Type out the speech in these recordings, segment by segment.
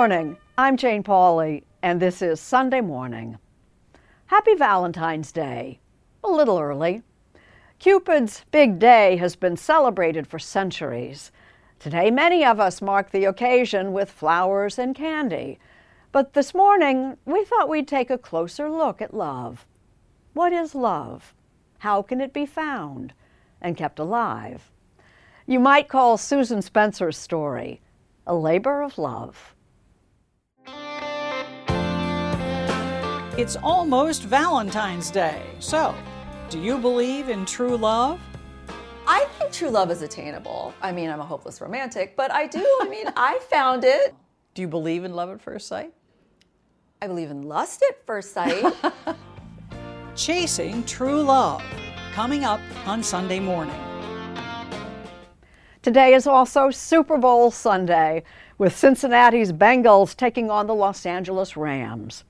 Morning. I'm Jane Pauley, and this is Sunday Morning. Happy Valentine's Day. A little early. Cupid's big day has been celebrated for centuries. Today, many of us mark the occasion with flowers and candy. But this morning, we thought we'd take a closer look at love. What is love? How can it be found and kept alive? You might call Susan Spencer's story a labor of love. It's almost Valentine's Day. So, do you believe in true love? I think true love is attainable. I mean, I'm a hopeless romantic, but I do. I mean, I found it. Do you believe in love at first sight? I believe in lust at first sight. Chasing True Love, coming up on Sunday morning. Today is also Super Bowl Sunday, with Cincinnati's Bengals taking on the Los Angeles Rams.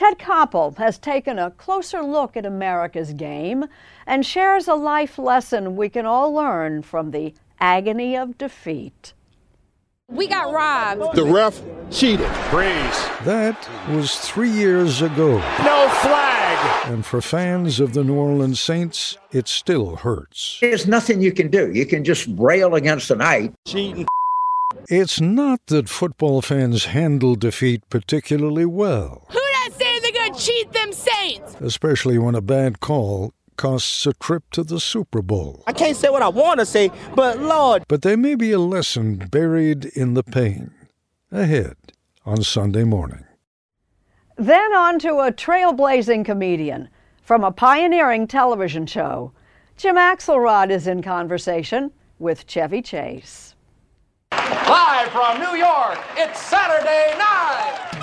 Ted Koppel has taken a closer look at America's game and shares a life lesson we can all learn from the agony of defeat. We got robbed. The ref cheated. Brees. That was three years ago. No flag. And for fans of the New Orleans Saints, it still hurts. There's nothing you can do. You can just rail against the night. Cheating. It's not that football fans handle defeat particularly well. Who that say they're gonna cheat them Saints? Especially when a bad call costs a trip to the Super Bowl. I can't say what I want to say, but Lord. But there may be a lesson buried in the pain. Ahead on Sunday morning. Then on to a trailblazing comedian from a pioneering television show. Jim Axelrod is in conversation with Chevy Chase. Live from New York, it's Saturday night.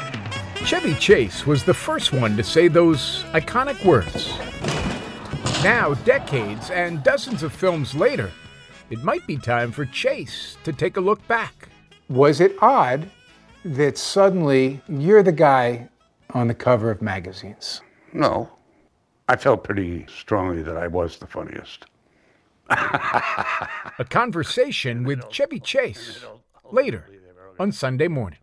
Chevy Chase was the first one to say those iconic words. Now, decades and dozens of films later, it might be time for Chase to take a look back. Was it odd that suddenly you're the guy on the cover of magazines? No. I felt pretty strongly that I was the funniest. A conversation with Chevy Chase later on Sunday morning.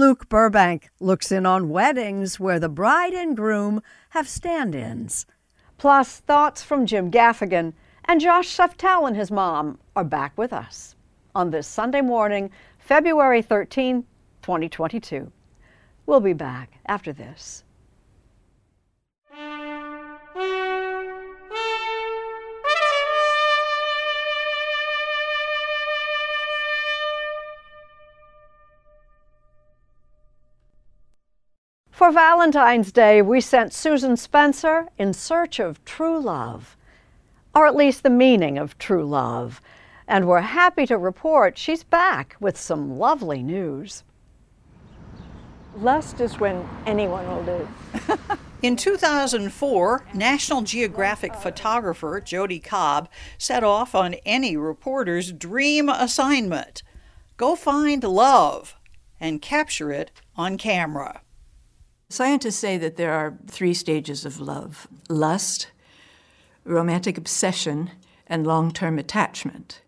Luke Burbank looks in on weddings where the bride and groom have stand ins. Plus, thoughts from Jim Gaffigan and Josh Seftel and his mom are back with us on this Sunday morning, February 13, 2022. We'll be back after this. For Valentine's Day, we sent Susan Spencer in search of true love, or at least the meaning of true love. And we're happy to report she's back with some lovely news. Lust is when anyone will do. In 2004, National Geographic photographer Jodi Cobb set off on any reporter's dream assignment go find love and capture it on camera. Scientists say that there are three stages of love lust, romantic obsession, and long term attachment.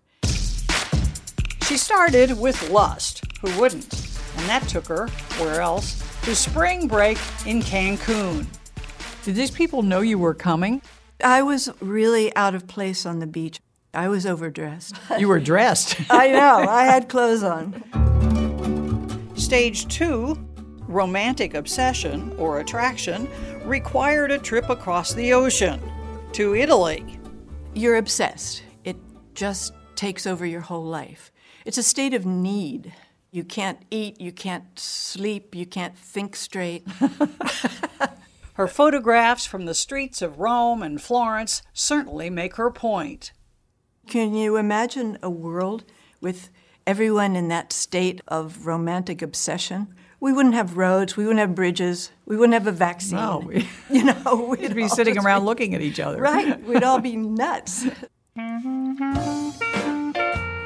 She started with lust, who wouldn't? And that took her, where else, to spring break in Cancun. Did these people know you were coming? I was really out of place on the beach. I was overdressed. You were dressed. I know, I had clothes on. Stage two romantic obsession or attraction required a trip across the ocean to Italy. You're obsessed. It just takes over your whole life. It's a state of need. You can't eat, you can't sleep, you can't think straight. her photographs from the streets of Rome and Florence certainly make her point. Can you imagine a world with everyone in that state of romantic obsession? We wouldn't have roads, we wouldn't have bridges, we wouldn't have a vaccine. No, we, you know, we'd, we'd be sitting around be, looking at each other. Right, we'd all be nuts.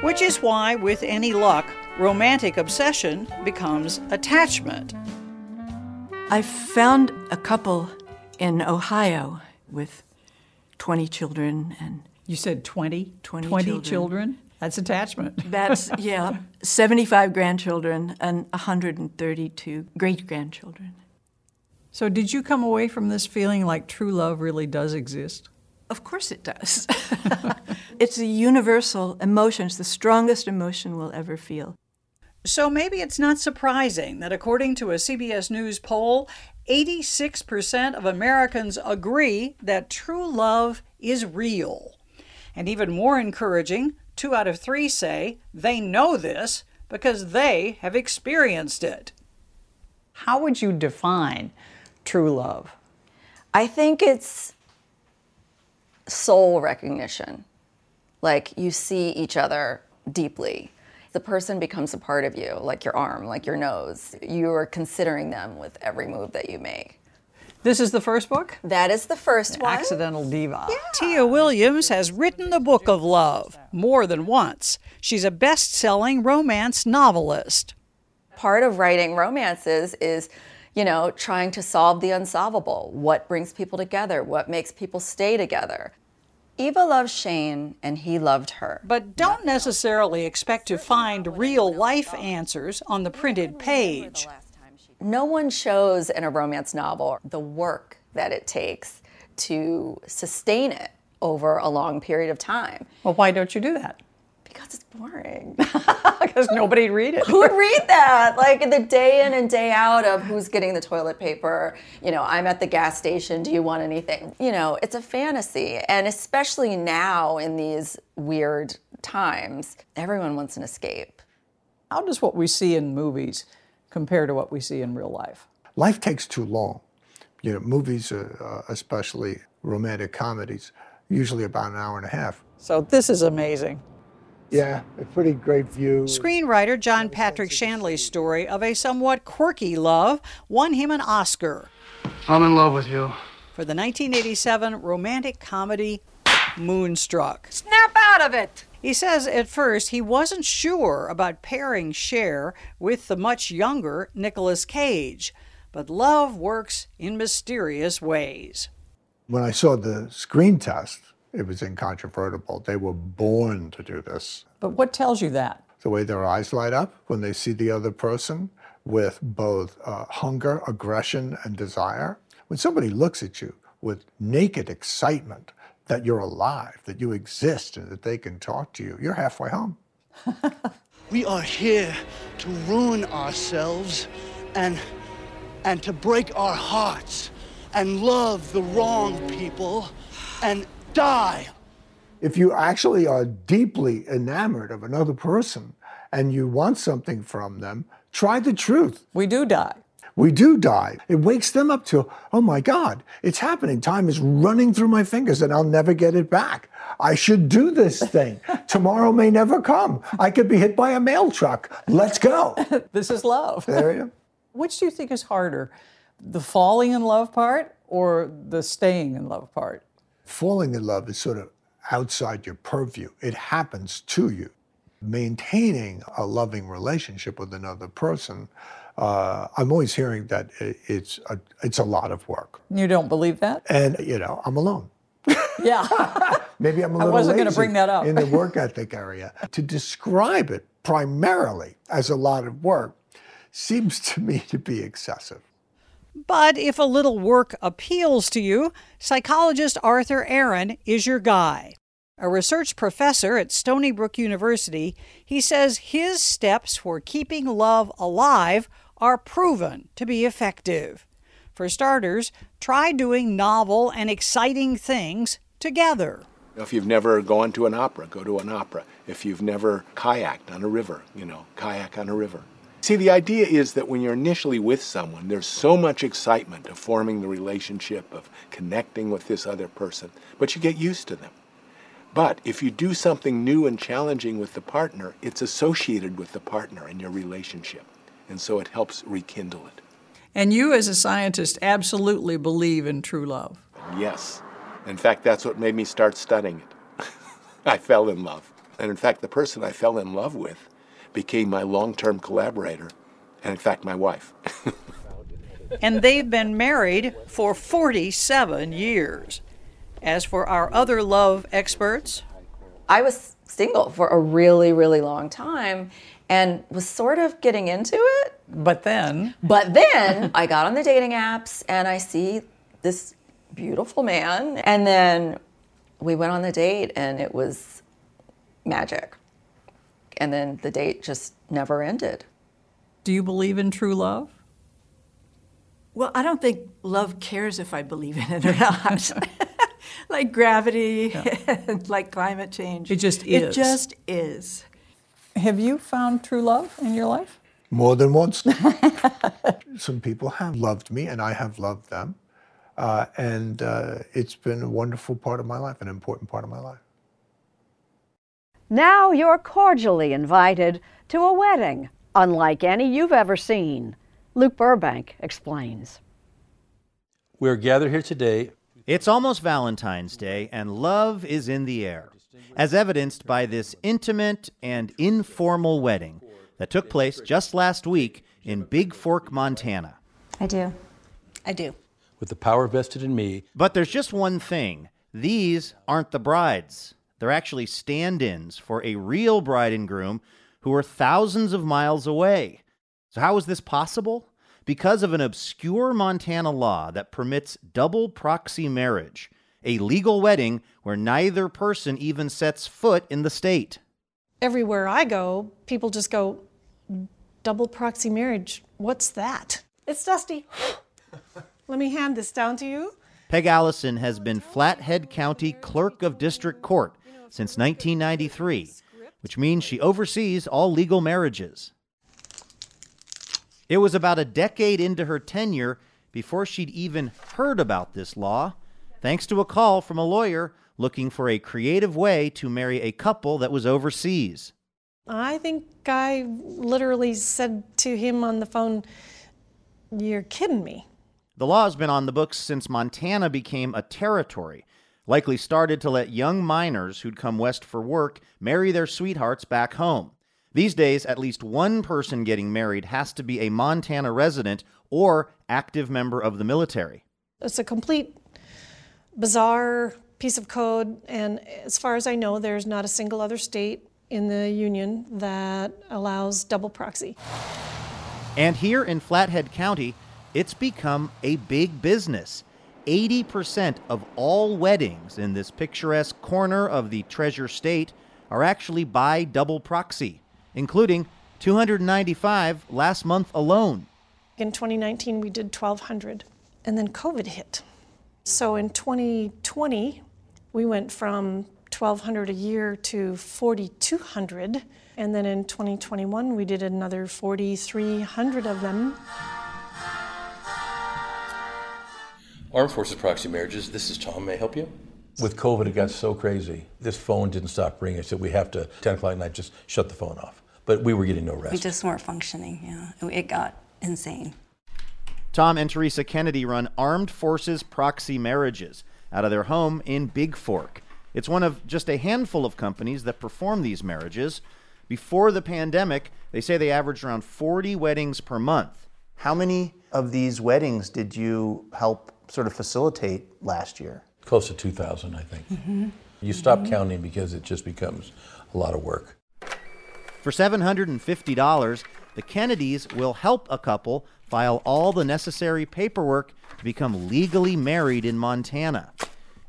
Which is why, with any luck, romantic obsession becomes attachment. I found a couple in Ohio with 20 children and you said 20 20, 20 children. children that's attachment. That's, yeah, 75 grandchildren and 132 great grandchildren. So, did you come away from this feeling like true love really does exist? Of course it does. it's a universal emotion, it's the strongest emotion we'll ever feel. So, maybe it's not surprising that according to a CBS News poll, 86% of Americans agree that true love is real. And even more encouraging, two out of three say they know this because they have experienced it. How would you define true love? I think it's soul recognition. Like you see each other deeply. The person becomes a part of you, like your arm, like your nose. You are considering them with every move that you make. This is the first book? That is the first one. Accidental Diva. Yeah. Tia Williams has written the book of love more than once. She's a best selling romance novelist. Part of writing romances is, you know, trying to solve the unsolvable. What brings people together? What makes people stay together? Eva loved Shane and he loved her. But don't necessarily expect to find real life answers on the printed page no one shows in a romance novel the work that it takes to sustain it over a long period of time. Well, why don't you do that? Because it's boring. because nobody'd read it. Who would read that? Like the day in and day out of who's getting the toilet paper. You know, I'm at the gas station. Do you want anything? You know, it's a fantasy. And especially now in these weird times, everyone wants an escape. How does what we see in movies compared to what we see in real life. Life takes too long. You know, movies, uh, especially romantic comedies, usually about an hour and a half. So this is amazing. Yeah, a pretty great view. Screenwriter John Patrick Shanley's story of a somewhat quirky love won him an Oscar. I'm in love with you. For the 1987 romantic comedy Moonstruck. Snap out of it! He says at first he wasn't sure about pairing Cher with the much younger Nicolas Cage, but love works in mysterious ways. When I saw the screen test, It was incontrovertible. They were born to do this. But what tells you that? The way their eyes light up when they see the other person with both uh, hunger, aggression, and desire. When somebody looks at you with naked excitement that you're alive, that you exist, and that they can talk to you, you're halfway home. we are here to ruin ourselves and and to break our hearts and love the wrong people and die. If you actually are deeply enamored of another person and you want something from them, try the truth. We do die. We do die. It wakes them up to, oh my God, it's happening. Time is running through my fingers and I'll never get it back. I should do this thing. Tomorrow may never come. I could be hit by a mail truck. Let's go. this is love. There you go. Which do you think is harder, the falling in love part or the staying in love part? Falling in love is sort of outside your purview, it happens to you. Maintaining a loving relationship with another person, uh, I'm always hearing that it's a, it's a lot of work. You don't believe that? And, you know, I'm alone. Yeah. Maybe I'm a little I wasn't going to bring that up. in the work ethic area. To describe it primarily as a lot of work seems to me to be excessive. But if a little work appeals to you, psychologist Arthur Aron is your guy. A research professor at Stony Brook University, he says his steps for keeping love alive are proven to be effective. For starters, try doing novel and exciting things together. If you've never gone to an opera, go to an opera. If you've never kayaked on a river, you know, kayak on a river. See, the idea is that when you're initially with someone, there's so much excitement of forming the relationship, of connecting with this other person, but you get used to them. But if you do something new and challenging with the partner, it's associated with the partner and your relationship. And so it helps rekindle it. And you, as a scientist, absolutely believe in true love. Yes. In fact, that's what made me start studying it. I fell in love. And in fact, the person I fell in love with became my long term collaborator, and in fact, my wife. and they've been married for 47 years. As for our other love experts, I was single for a really, really long time and was sort of getting into it. But then? But then I got on the dating apps and I see this beautiful man. And then we went on the date and it was magic and then the date just never ended. Do you believe in true love? Well, I don't think love cares if I believe in it or not. like gravity, yeah. like climate change. It just is. It just is. Have you found true love in your life? More than once. Some people have loved me, and I have loved them. Uh, and uh, it's been a wonderful part of my life, an important part of my life. Now you're cordially invited to a wedding, unlike any you've ever seen. Luke Burbank explains. We're gathered here today. It's almost Valentine's Day, and love is in the air, as evidenced by this intimate and informal wedding that took place just last week in Bigfork, Montana. I do. I do. With the power vested in me. But there's just one thing these aren't the brides. They're actually stand ins for a real bride and groom who are thousands of miles away. So, how is this possible? Because of an obscure Montana law that permits double proxy marriage, a legal wedding where neither person even sets foot in the state. Everywhere I go, people just go, double proxy marriage, what's that? It's Dusty. Let me hand this down to you. Peg Allison has been Flathead County Clerk of District Court since 1993, which means she oversees all legal marriages. It was about a decade into her tenure before she'd even heard about this law, thanks to a call from a lawyer looking for a creative way to marry a couple that was overseas. I think I literally said to him on the phone, You're kidding me. The law has been on the books since Montana became a territory, likely started to let young miners who'd come west for work marry their sweethearts back home. These days, at least one person getting married has to be a Montana resident or active member of the military. It's a complete bizarre piece of code, and as far as I know, there's not a single other state in the union that allows double proxy. And here in Flathead County, it's become a big business. 80% of all weddings in this picturesque corner of the Treasure State are actually by double proxy, including 295 last month alone. In 2019, we did 1,200, and then COVID hit. So in 2020, we went from 1,200 a year to 4,200. And then in 2021, we did another 4,300 of them. Armed Forces Proxy Marriages, this is Tom. May I help you? With COVID, it got so crazy. This phone didn't stop ringing. I said, we have to, 10 o'clock at night, just shut the phone off. But we were getting no rest. We just weren't functioning, yeah. It got insane. Tom and Teresa Kennedy run Armed Forces Proxy Marriages out of their home in Bigfork. It's one of just a handful of companies that perform these marriages. Before the pandemic, they say they averaged around 40 weddings per month. How many of these weddings did you help sort of facilitate last year? Close to 2,000, I think. Mm-hmm. You stop mm-hmm. counting because it just becomes a lot of work. For $750, the Kennedys will help a couple file all the necessary paperwork to become legally married in Montana.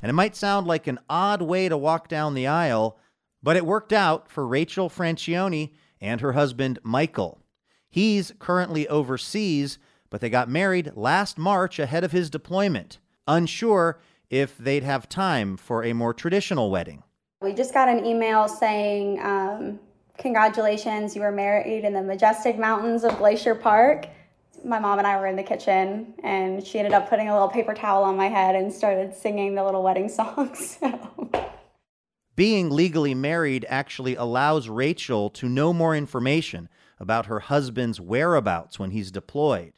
And it might sound like an odd way to walk down the aisle, but it worked out for Rachel Francione and her husband Michael. He's currently overseas, but they got married last March ahead of his deployment, unsure if they'd have time for a more traditional wedding. We just got an email saying, um, Congratulations, you were married in the majestic mountains of Glacier Park. My mom and I were in the kitchen, and she ended up putting a little paper towel on my head and started singing the little wedding songs. Being legally married actually allows Rachel to know more information about her husband's whereabouts when he's deployed.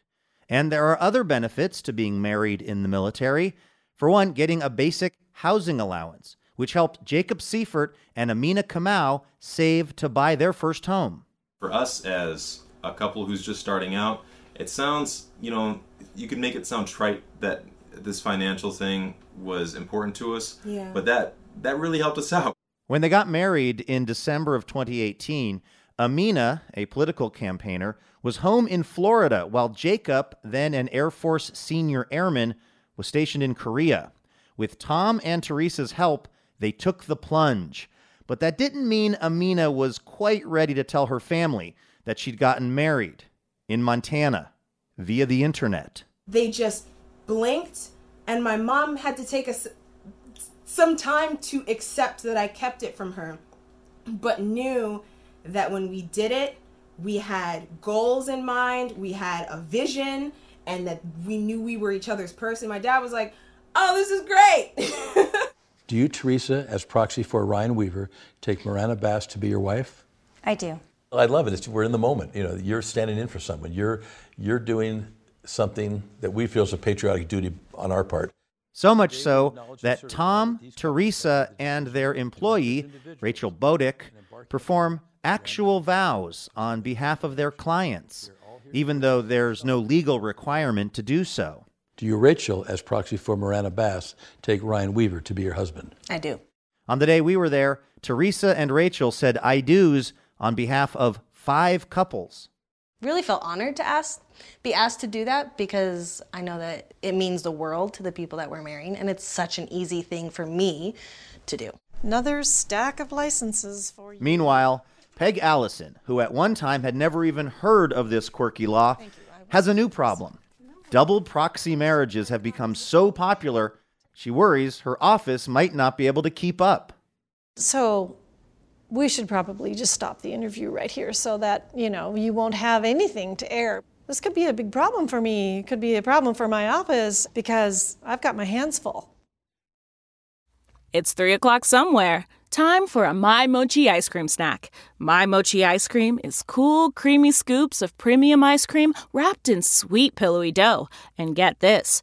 And there are other benefits to being married in the military. For one, getting a basic housing allowance, which helped Jacob Seifert and Amina Kamau save to buy their first home. For us as a couple who's just starting out, it sounds, you know, you could make it sound trite that this financial thing was important to us, yeah. but that that really helped us out. When they got married in December of 2018, Amina, a political campaigner, was home in Florida while Jacob, then an Air Force senior airman, was stationed in Korea. With Tom and Teresa's help, they took the plunge. But that didn't mean Amina was quite ready to tell her family that she'd gotten married in Montana via the internet. They just blinked, and my mom had to take us some time to accept that I kept it from her, but knew that when we did it, we had goals in mind, we had a vision, and that we knew we were each other's person. My dad was like, Oh, this is great. do you, Teresa, as proxy for Ryan Weaver, take Miranda Bass to be your wife? I do. I love it. It's, we're in the moment. You know, you're standing in for someone. You're you're doing something that we feel is a patriotic duty on our part. So much so that Tom, Teresa, and their employee, Rachel Bodick, perform actual vows on behalf of their clients, even though there's no legal requirement to do so. Do you, Rachel, as proxy for Miranda Bass, take Ryan Weaver to be your husband? I do. On the day we were there, Teresa and Rachel said I do's on behalf of five couples. Really felt honored to ask, be asked to do that because I know that it means the world to the people that we're marrying, and it's such an easy thing for me to do. Another stack of licenses for you. Meanwhile, Peg Allison, who at one time had never even heard of this quirky law, has a new problem. Double proxy marriages have become so popular, she worries her office might not be able to keep up. So, we should probably just stop the interview right here so that, you know, you won't have anything to air. This could be a big problem for me. It could be a problem for my office because I've got my hands full. It's three o'clock somewhere. Time for a My Mochi ice cream snack. My Mochi ice cream is cool, creamy scoops of premium ice cream wrapped in sweet, pillowy dough. And get this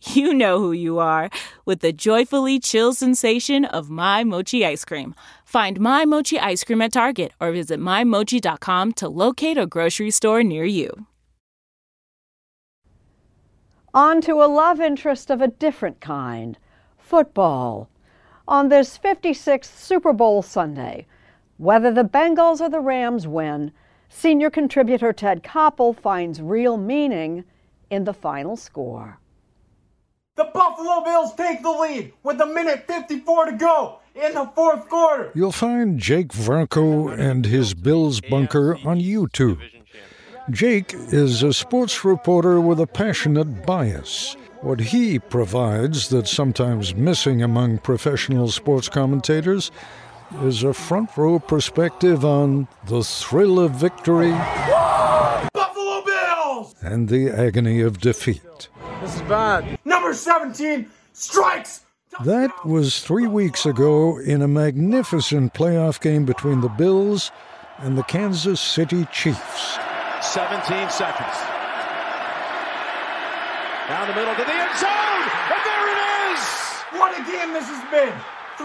you know who you are with the joyfully chill sensation of My Mochi ice cream. Find My Mochi ice cream at Target or visit MyMochi.com to locate a grocery store near you. On to a love interest of a different kind football. On this 56th Super Bowl Sunday, whether the Bengals or the Rams win, senior contributor Ted Koppel finds real meaning in the final score. The Buffalo Bills take the lead with a minute 54 to go in the fourth quarter. You'll find Jake Varco and his Bills bunker on YouTube. Jake is a sports reporter with a passionate bias. What he provides that's sometimes missing among professional sports commentators is a front row perspective on the thrill of victory Buffalo Bills! and the agony of defeat. This is bad. Number 17 strikes. That was three weeks ago in a magnificent playoff game between the Bills and the Kansas City Chiefs. 17 seconds. Down the middle to the end zone, and there it is! What a game this has been.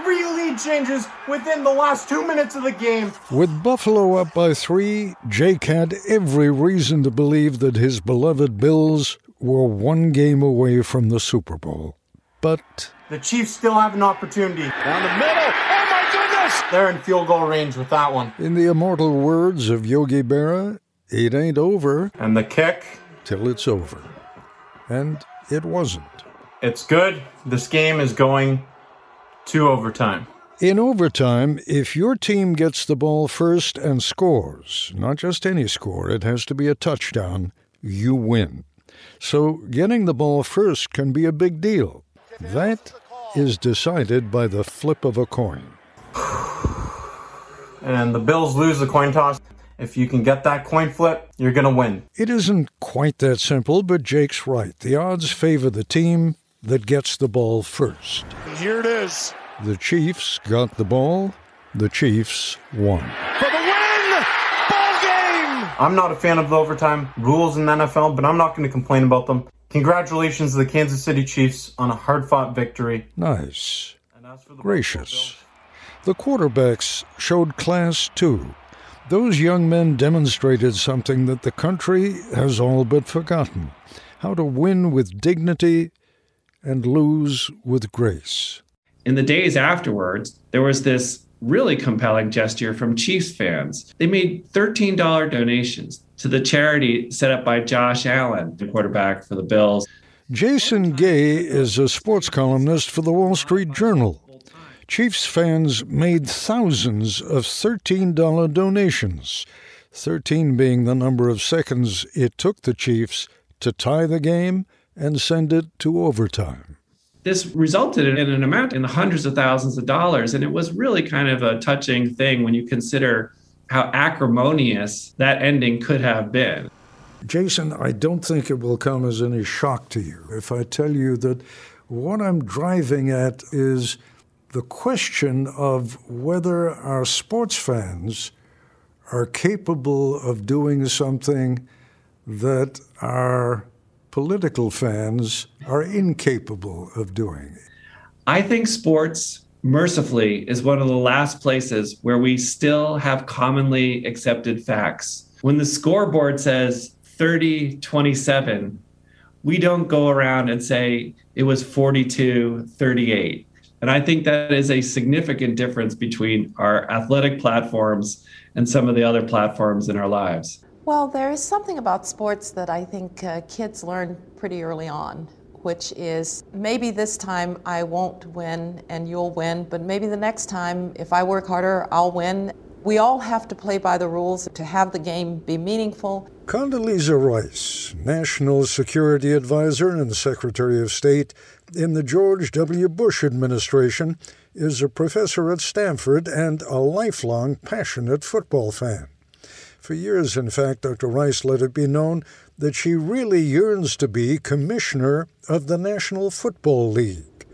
Three lead changes within the last two minutes of the game. With Buffalo up by three, Jake had every reason to believe that his beloved Bills were one game away from the Super Bowl. But The Chiefs still have an opportunity. Down the middle. Oh my goodness! They're in field goal range with that one. in the immortal words of Yogi Berra, it ain't over And the kick, till it's over. And it wasn't. it's good. This game is going to overtime. In overtime, if your team gets the ball first and scores, not just any score, it has to be a touchdown, you win. So getting the ball first can be a big deal. That is decided by the flip of a coin. And the Bills lose the coin toss. If you can get that coin flip, you're going to win. It isn't quite that simple, but Jake's right. The odds favor the team that gets the ball first. Here it is. The Chiefs got the ball, the Chiefs won. For the win! Ball game! I'm not a fan of the overtime rules in the NFL, but I'm not going to complain about them. Congratulations to the Kansas City Chiefs on a hard fought victory. Nice. Gracious. The quarterbacks showed class too. Those young men demonstrated something that the country has all but forgotten how to win with dignity and lose with grace. In the days afterwards, there was this really compelling gesture from Chiefs fans. They made $13 donations to the charity set up by Josh Allen, the quarterback for the Bills. Jason Gay is a sports columnist for the Wall Street Journal. Chiefs fans made thousands of $13 donations, 13 being the number of seconds it took the Chiefs to tie the game and send it to overtime. This resulted in an amount in the hundreds of thousands of dollars, and it was really kind of a touching thing when you consider how acrimonious that ending could have been. Jason, I don't think it will come as any shock to you if I tell you that what I'm driving at is the question of whether our sports fans are capable of doing something that our political fans are incapable of doing. I think sports, mercifully, is one of the last places where we still have commonly accepted facts. When the scoreboard says 30 27, we don't go around and say it was 42 38. And I think that is a significant difference between our athletic platforms and some of the other platforms in our lives. Well, there is something about sports that I think uh, kids learn pretty early on, which is maybe this time I won't win and you'll win, but maybe the next time, if I work harder, I'll win. We all have to play by the rules to have the game be meaningful. Condoleezza Rice, National Security Advisor and Secretary of State in the George W. Bush administration, is a professor at Stanford and a lifelong passionate football fan. For years, in fact, Dr. Rice let it be known that she really yearns to be commissioner of the National Football League.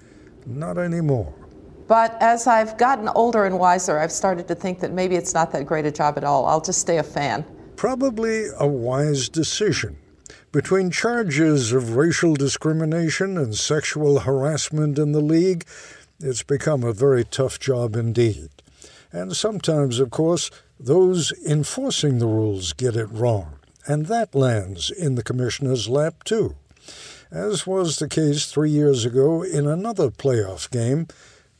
Not anymore. But as I've gotten older and wiser, I've started to think that maybe it's not that great a job at all. I'll just stay a fan. Probably a wise decision. Between charges of racial discrimination and sexual harassment in the league, it's become a very tough job indeed. And sometimes, of course, those enforcing the rules get it wrong, and that lands in the commissioner's lap too, as was the case three years ago in another playoff game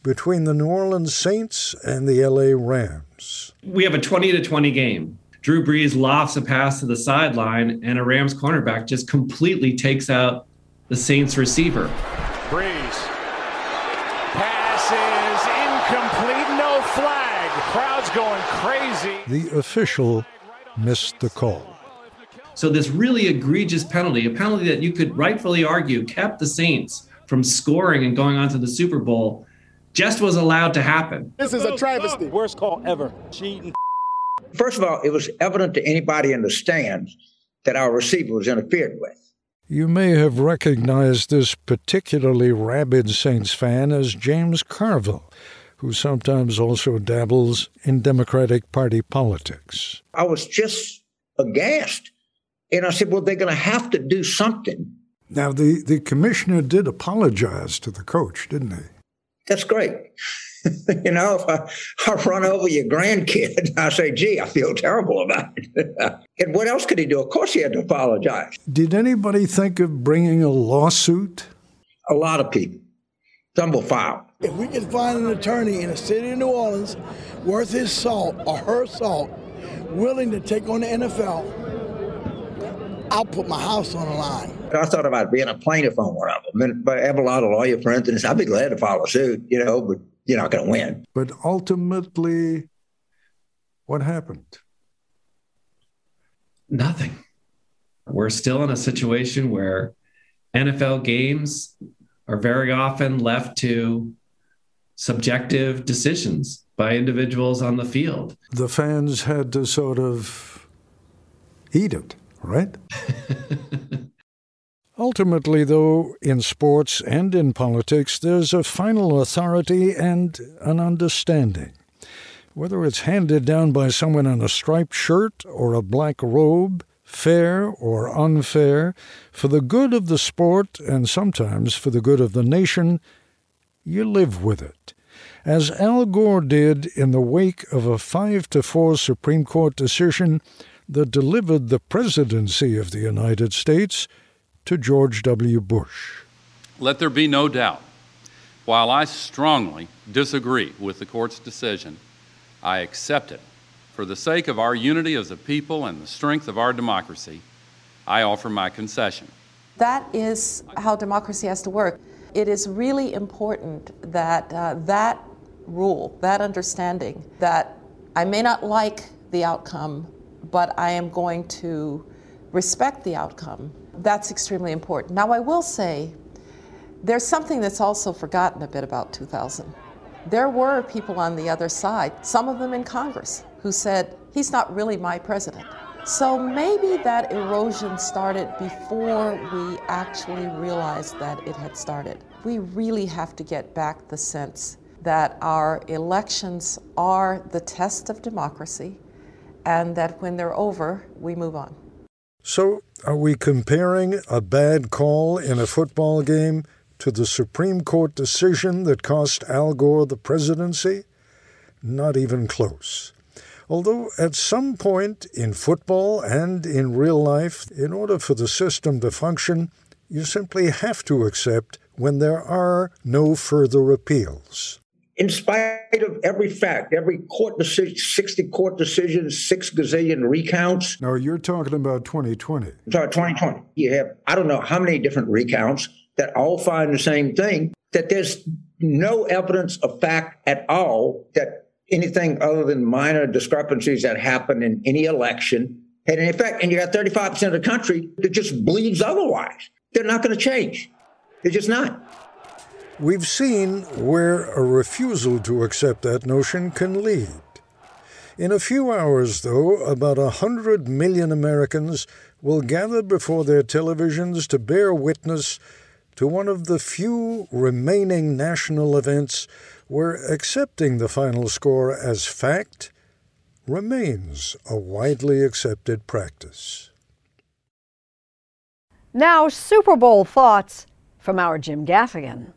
between the New Orleans Saints and the LA Rams. We have a 20 to 20 game. Drew Brees lofts a pass to the sideline, and a Rams cornerback just completely takes out the Saints receiver. Brees. Pass is incomplete, no flag. Crowd's going crazy. The official missed the call. So, this really egregious penalty, a penalty that you could rightfully argue kept the Saints from scoring and going on to the Super Bowl, just was allowed to happen. This is a travesty. Worst call ever. Cheating. First of all, it was evident to anybody in the stands that our receiver was interfered with. You may have recognized this particularly rabid Saints fan as James Carville, who sometimes also dabbles in Democratic Party politics. I was just aghast. And I said, well, they're going to have to do something. Now, the, the commissioner did apologize to the coach, didn't he? That's great. you know, if I, I run over your grandkid, I say, gee, I feel terrible about it. and what else could he do? Of course, he had to apologize. Did anybody think of bringing a lawsuit? A lot of people. Some will file. If we can find an attorney in the city of New Orleans worth his salt or her salt, willing to take on the NFL, I'll put my house on the line. I thought about being a plaintiff on one of them. But I have a lot of lawyer friends, and I'd be glad to follow suit, you know, but you're not going to win. But ultimately, what happened? Nothing. We're still in a situation where NFL games are very often left to subjective decisions by individuals on the field. The fans had to sort of eat it, right? Ultimately, though, in sports and in politics, there's a final authority and an understanding. Whether it's handed down by someone in a striped shirt or a black robe, fair or unfair, for the good of the sport and sometimes for the good of the nation, you live with it. As Al Gore did in the wake of a 5 to 4 Supreme Court decision that delivered the presidency of the United States to George W. Bush. Let there be no doubt. While I strongly disagree with the court's decision, I accept it. For the sake of our unity as a people and the strength of our democracy, I offer my concession. That is how democracy has to work. It is really important that uh, that rule, that understanding, that I may not like the outcome, but I am going to respect the outcome. That's extremely important. Now, I will say there's something that's also forgotten a bit about 2000. There were people on the other side, some of them in Congress, who said, he's not really my president. So maybe that erosion started before we actually realized that it had started. We really have to get back the sense that our elections are the test of democracy and that when they're over, we move on. So, are we comparing a bad call in a football game to the Supreme Court decision that cost Al Gore the presidency? Not even close. Although, at some point in football and in real life, in order for the system to function, you simply have to accept when there are no further appeals. In spite of every fact, every court decision, 60 court decisions, six gazillion recounts. Now, you're talking about 2020. Sorry, 2020. You have, I don't know how many different recounts that all find the same thing that there's no evidence of fact at all that anything other than minor discrepancies that happen in any election had any effect. And you got 35% of the country that just believes otherwise. They're not going to change. They're just not. We've seen where a refusal to accept that notion can lead. In a few hours, though, about a hundred million Americans will gather before their televisions to bear witness to one of the few remaining national events where accepting the final score as fact remains a widely accepted practice. Now, Super Bowl thoughts from our Jim Gaffigan.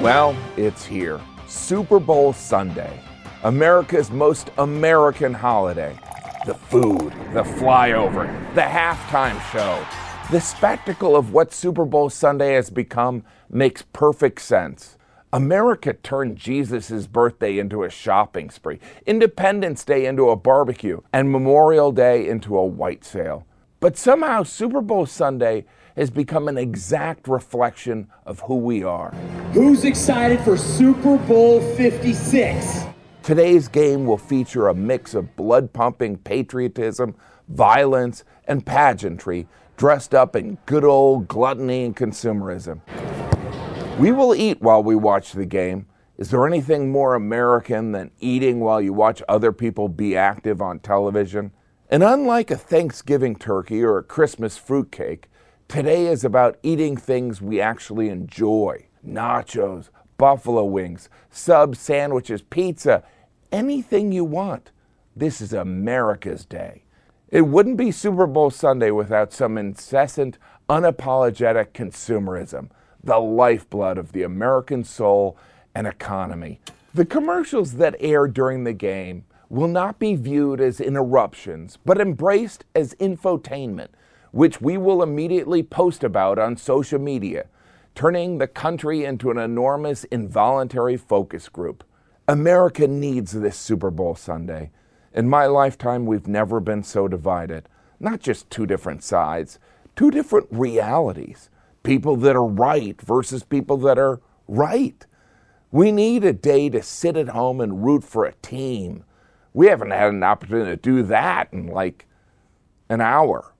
Well, it's here. Super Bowl Sunday, America's most American holiday. The food, the flyover, the halftime show. The spectacle of what Super Bowl Sunday has become makes perfect sense. America turned Jesus' birthday into a shopping spree, Independence Day into a barbecue, and Memorial Day into a white sale. But somehow Super Bowl Sunday has become an exact reflection of who we are. Who's excited for Super Bowl 56? Today's game will feature a mix of blood pumping patriotism, violence, and pageantry dressed up in good old gluttony and consumerism. We will eat while we watch the game. Is there anything more American than eating while you watch other people be active on television? And unlike a Thanksgiving turkey or a Christmas fruitcake, Today is about eating things we actually enjoy nachos, buffalo wings, sub sandwiches, pizza, anything you want. This is America's Day. It wouldn't be Super Bowl Sunday without some incessant, unapologetic consumerism, the lifeblood of the American soul and economy. The commercials that air during the game will not be viewed as interruptions, but embraced as infotainment which we will immediately post about on social media, turning the country into an enormous involuntary focus group. America needs this Super Bowl Sunday. In my lifetime, we've never been so divided. Not just two different sides, two different realities. People that are right versus people that are right. We need a day to sit at home and root for a team. We haven't had an opportunity to do that in like an hour.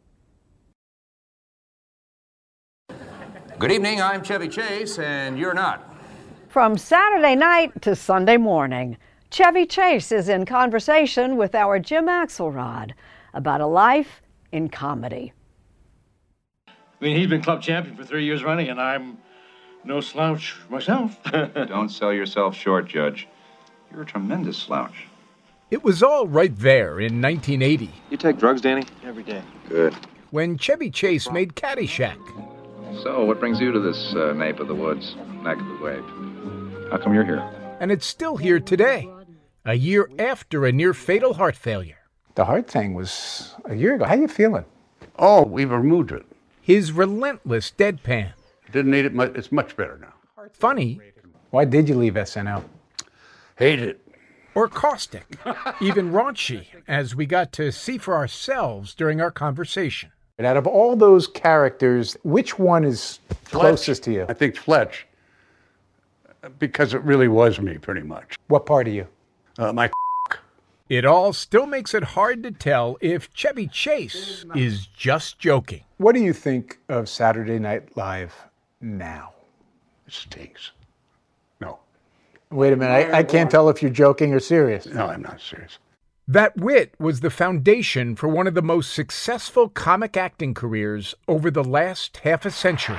Good evening, I'm Chevy Chase, and you're not. From Saturday night to Sunday morning, Chevy Chase is in conversation with our Jim Axelrod about a life in comedy. I mean, he's been club champion for three years running, and I'm no slouch myself. Don't sell yourself short, Judge. You're a tremendous slouch. It was all right there in 1980. You take drugs, Danny? Every day. Good. When Chevy Chase made Caddyshack. So, what brings you to this uh, nape of the woods, neck of the wave? How come you're here? And it's still here today, a year after a near fatal heart failure. The heart thing was a year ago. How are you feeling? Oh, we've removed it. His relentless deadpan. Didn't need it much. It's much better now. Funny. Why did you leave SNL? Hate it. Or caustic, even raunchy, as we got to see for ourselves during our conversation. And out of all those characters, which one is Fletch. closest to you? I think Fletch, because it really was me, pretty much. What part of you? Uh, my. It all still makes it hard to tell if Chevy Chase is just joking. What do you think of Saturday Night Live now? It stinks. No. Wait a minute. I, I can't tell if you're joking or serious. No, I'm not serious. That wit was the foundation for one of the most successful comic acting careers over the last half a century.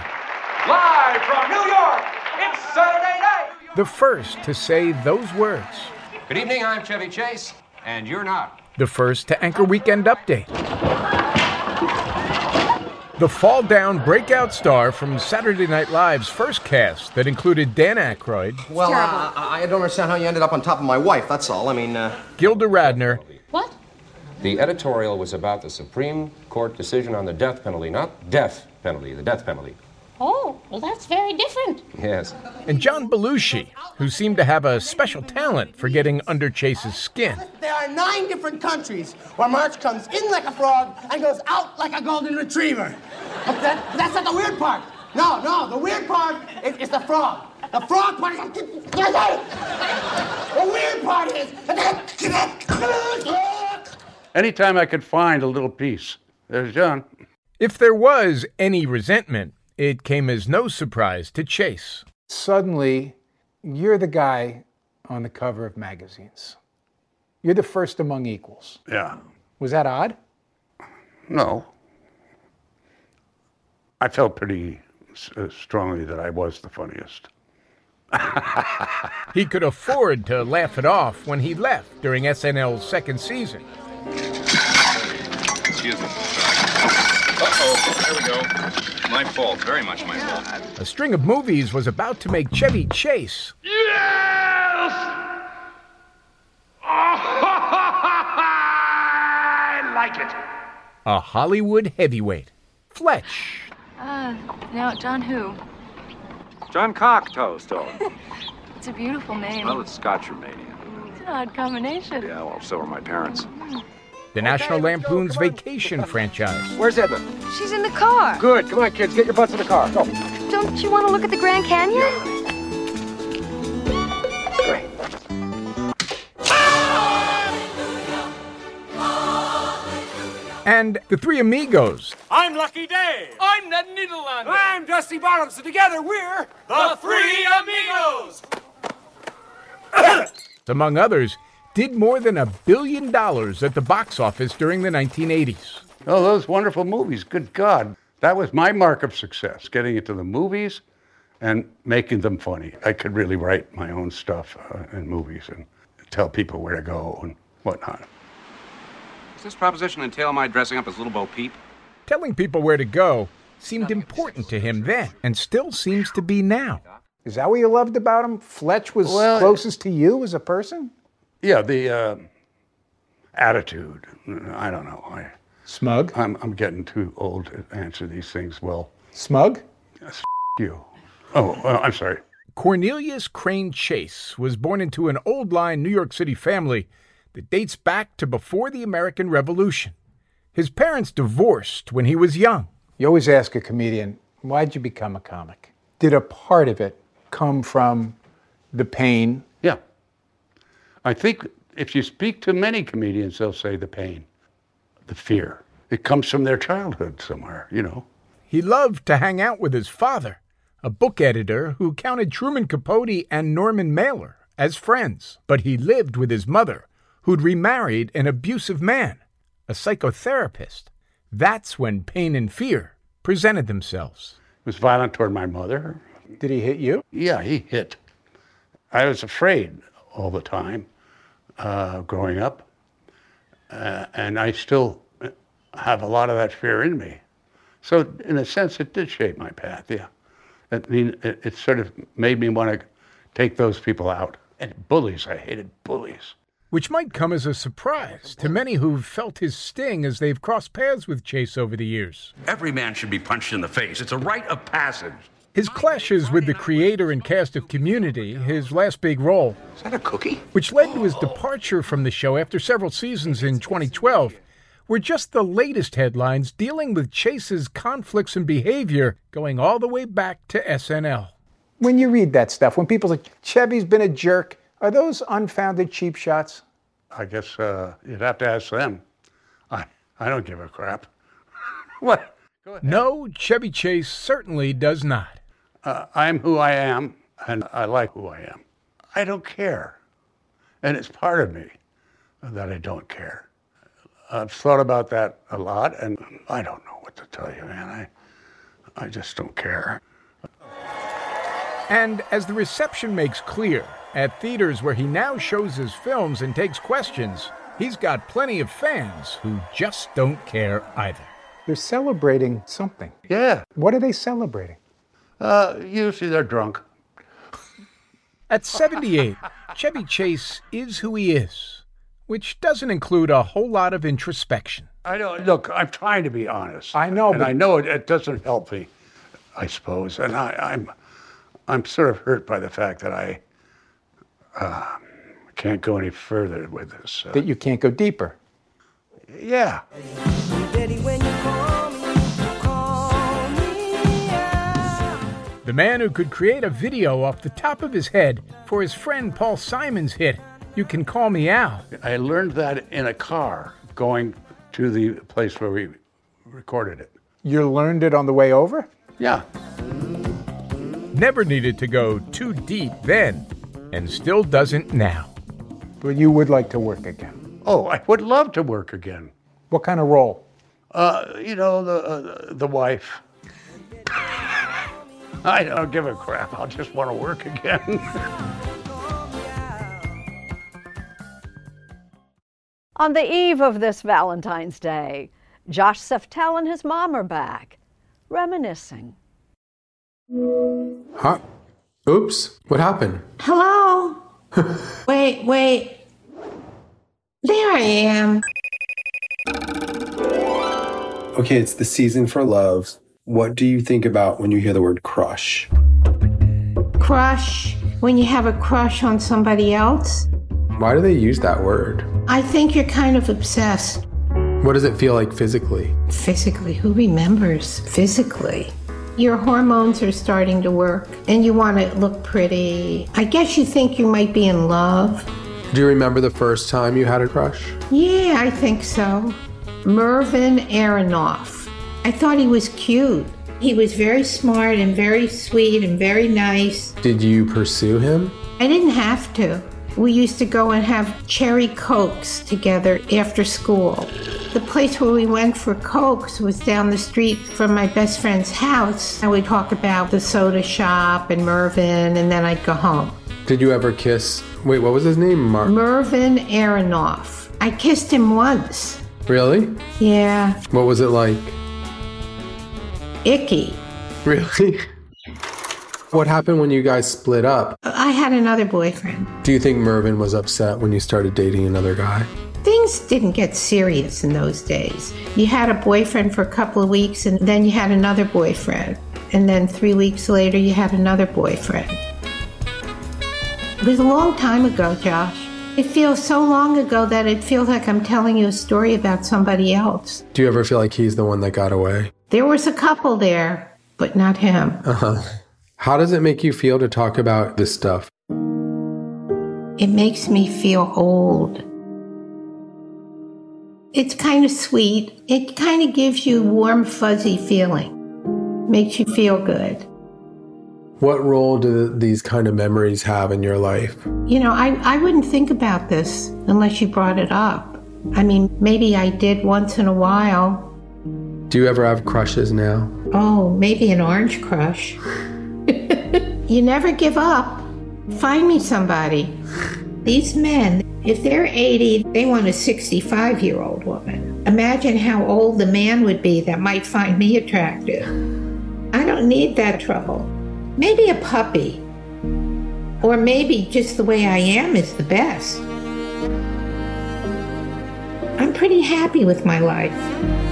Live from New York, it's Saturday night. The first to say those words. Good evening, I'm Chevy Chase, and you're not. The first to anchor Weekend Update. The fall down breakout star from Saturday Night Live's first cast that included Dan Aykroyd, Well, uh, I don't understand how you ended up on top of my wife, that's all. I mean, uh. Gilda Radner, What? The editorial was about the Supreme Court decision on the death penalty, not death penalty, the death penalty. Oh, well, that's very different. Yes. and John Belushi, who seemed to have a special talent for getting under Chase's skin. There are nine different countries where March comes in like a frog and goes out like a golden retriever. But that, that's not the weird part. No, no, the weird part is, is the frog. The frog part is. The weird part is. Anytime I could find a little piece, there's John. If there was any resentment, it came as no surprise to Chase. Suddenly, you're the guy on the cover of magazines. You're the first among equals. Yeah. Was that odd? No. I felt pretty uh, strongly that I was the funniest. he could afford to laugh it off when he left during SNL's second season. Excuse me. Uh-oh, there we go. My fault, very much my fault. A string of movies was about to make Chevy Chase. Yes! I like it. A Hollywood heavyweight. Fletch. Uh, now, John who? John Cocktoe, Stone. It's a beautiful name. well, it's Scotch Romanian. It's an odd combination. Yeah, well, so are my parents. The National Lampoon's Vacation franchise. Where's Edna? She's in the car. Good. Come on, kids. Get your butts in the car. Go. Don't you want to look at the Grand Canyon? And the Three Amigos. I'm Lucky Day. I'm Ned Niederlander. I'm Dusty Bottoms. And together we're the Three Amigos. among others, did more than a billion dollars at the box office during the 1980s. Oh, those wonderful movies. Good God. That was my mark of success, getting into the movies and making them funny. I could really write my own stuff uh, in movies and tell people where to go and whatnot. Does this proposition entail my dressing up as Little Bo Peep? Telling people where to go seemed important to him then and still seems to be now. Is that what you loved about him? Fletch was Well- closest to you as a person? Yeah, the uh, attitude. I don't know. I, Smug? I'm, I'm getting too old to answer these things well. Smug? Yes, you. Oh, well, I'm sorry. Cornelius Crane Chase was born into an old line New York City family that dates back to before the American Revolution. His parents divorced when he was young. You always ask a comedian, why'd you become a comic? Did a part of it come from the pain? I think if you speak to many comedians, they'll say the pain, the fear. It comes from their childhood somewhere, you know. He loved to hang out with his father, a book editor who counted Truman Capote and Norman Mailer as friends. But he lived with his mother, who'd remarried an abusive man, a psychotherapist. That's when pain and fear presented themselves. He was violent toward my mother. Did he hit you? Yeah, he hit. I was afraid all the time uh, growing up. Uh, and I still have a lot of that fear in me. So, in a sense, it did shape my path, yeah. I mean, it, it sort of made me want to take those people out. And bullies, I hated bullies. Which might come as a surprise to many who've felt his sting as they've crossed paths with Chase over the years. Every man should be punched in the face. It's a rite of passage. His clashes with the creator and cast of Community, his last big role, Is that a cookie? which led to his departure from the show after several seasons in 2012, were just the latest headlines dealing with Chase's conflicts and behavior going all the way back to SNL. When you read that stuff, when people say, Chevy's been a jerk, are those unfounded cheap shots? I guess uh, you'd have to ask them. I, I don't give a crap. what? No, Chevy Chase certainly does not. Uh, I'm who I am, and I like who I am. I don't care. And it's part of me that I don't care. I've thought about that a lot, and I don't know what to tell you, man. I, I just don't care. And as the reception makes clear, at theaters where he now shows his films and takes questions, he's got plenty of fans who just don't care either. They're celebrating something. Yeah. What are they celebrating? Uh, usually they're drunk. At 78, Chevy Chase is who he is, which doesn't include a whole lot of introspection. I don't look. I'm trying to be honest. I know, and but- I know it, it doesn't help me. I suppose, and I, I'm, I'm sort of hurt by the fact that I uh, can't go any further with this. Uh, That you can't go deeper. yeah. The man who could create a video off the top of his head for his friend Paul Simon's hit, You Can Call Me Al. I learned that in a car going to the place where we recorded it. You learned it on the way over? Yeah. never needed to go too deep then, and still doesn't now. But you would like to work again. Oh, I would love to work again. What kind of role? Uh, you know, the uh, the wife. I don't give a crap. I'll just want to work again. On the eve of this Valentine's Day, Josh Seftel and his mom are back, reminiscing. Huh? Oops, what happened? Hello? wait, wait. There I am. Okay, it's the season for love. What do you think about when you hear the word crush? Crush. When you have a crush on somebody else, Why do they use that word? I think you're kind of obsessed. What does it feel like physically? Physically, who remembers physically? Your hormones are starting to work and you want to look pretty. I guess you think you might be in love. Do you remember the first time you had a crush? Yeah, I think so. Mervyn Aronoff. I thought he was cute. He was very smart and very sweet and very nice. Did you pursue him? I didn't have to. We used to go and have cherry cokes together after school. The place where we went for cokes was down the street from my best friend's house. And we'd talk about the soda shop and Mervyn, and then I'd go home. Did you ever kiss? Wait, what was his name? Mark. Mervyn Aronoff. I kissed him once. really? Yeah, What was it like? Icky. Really? what happened when you guys split up? I had another boyfriend. Do you think Mervyn was upset when you started dating another guy? Things didn't get serious in those days. You had a boyfriend for a couple of weeks, and then you had another boyfriend. And then three weeks later, you had another boyfriend. It was a long time ago, Josh. It feels so long ago that it feels like I'm telling you a story about somebody else. Do you ever feel like he's the one that got away? There was a couple there, but not him. Uh huh. How does it make you feel to talk about this stuff? It makes me feel old. It's kind of sweet. It kind of gives you a warm, fuzzy feeling. Makes you feel good. What role do these kind of memories have in your life? You know, I, I wouldn't think about this unless you brought it up. I mean, maybe I did once in a while. Do you ever have crushes now? Oh, maybe an orange crush. you never give up. Find me somebody. These men, if they're 80, they want a 65 year old woman. Imagine how old the man would be that might find me attractive. I don't need that trouble. Maybe a puppy. Or maybe just the way I am is the best. I'm pretty happy with my life.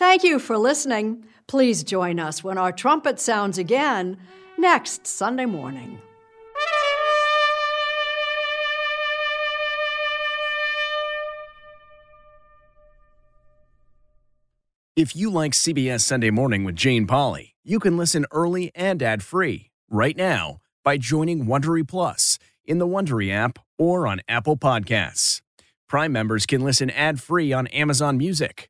Thank you for listening. Please join us when our trumpet sounds again next Sunday morning. If you like CBS Sunday Morning with Jane Pauley, you can listen early and ad-free right now by joining Wondery Plus in the Wondery app or on Apple Podcasts. Prime members can listen ad-free on Amazon Music.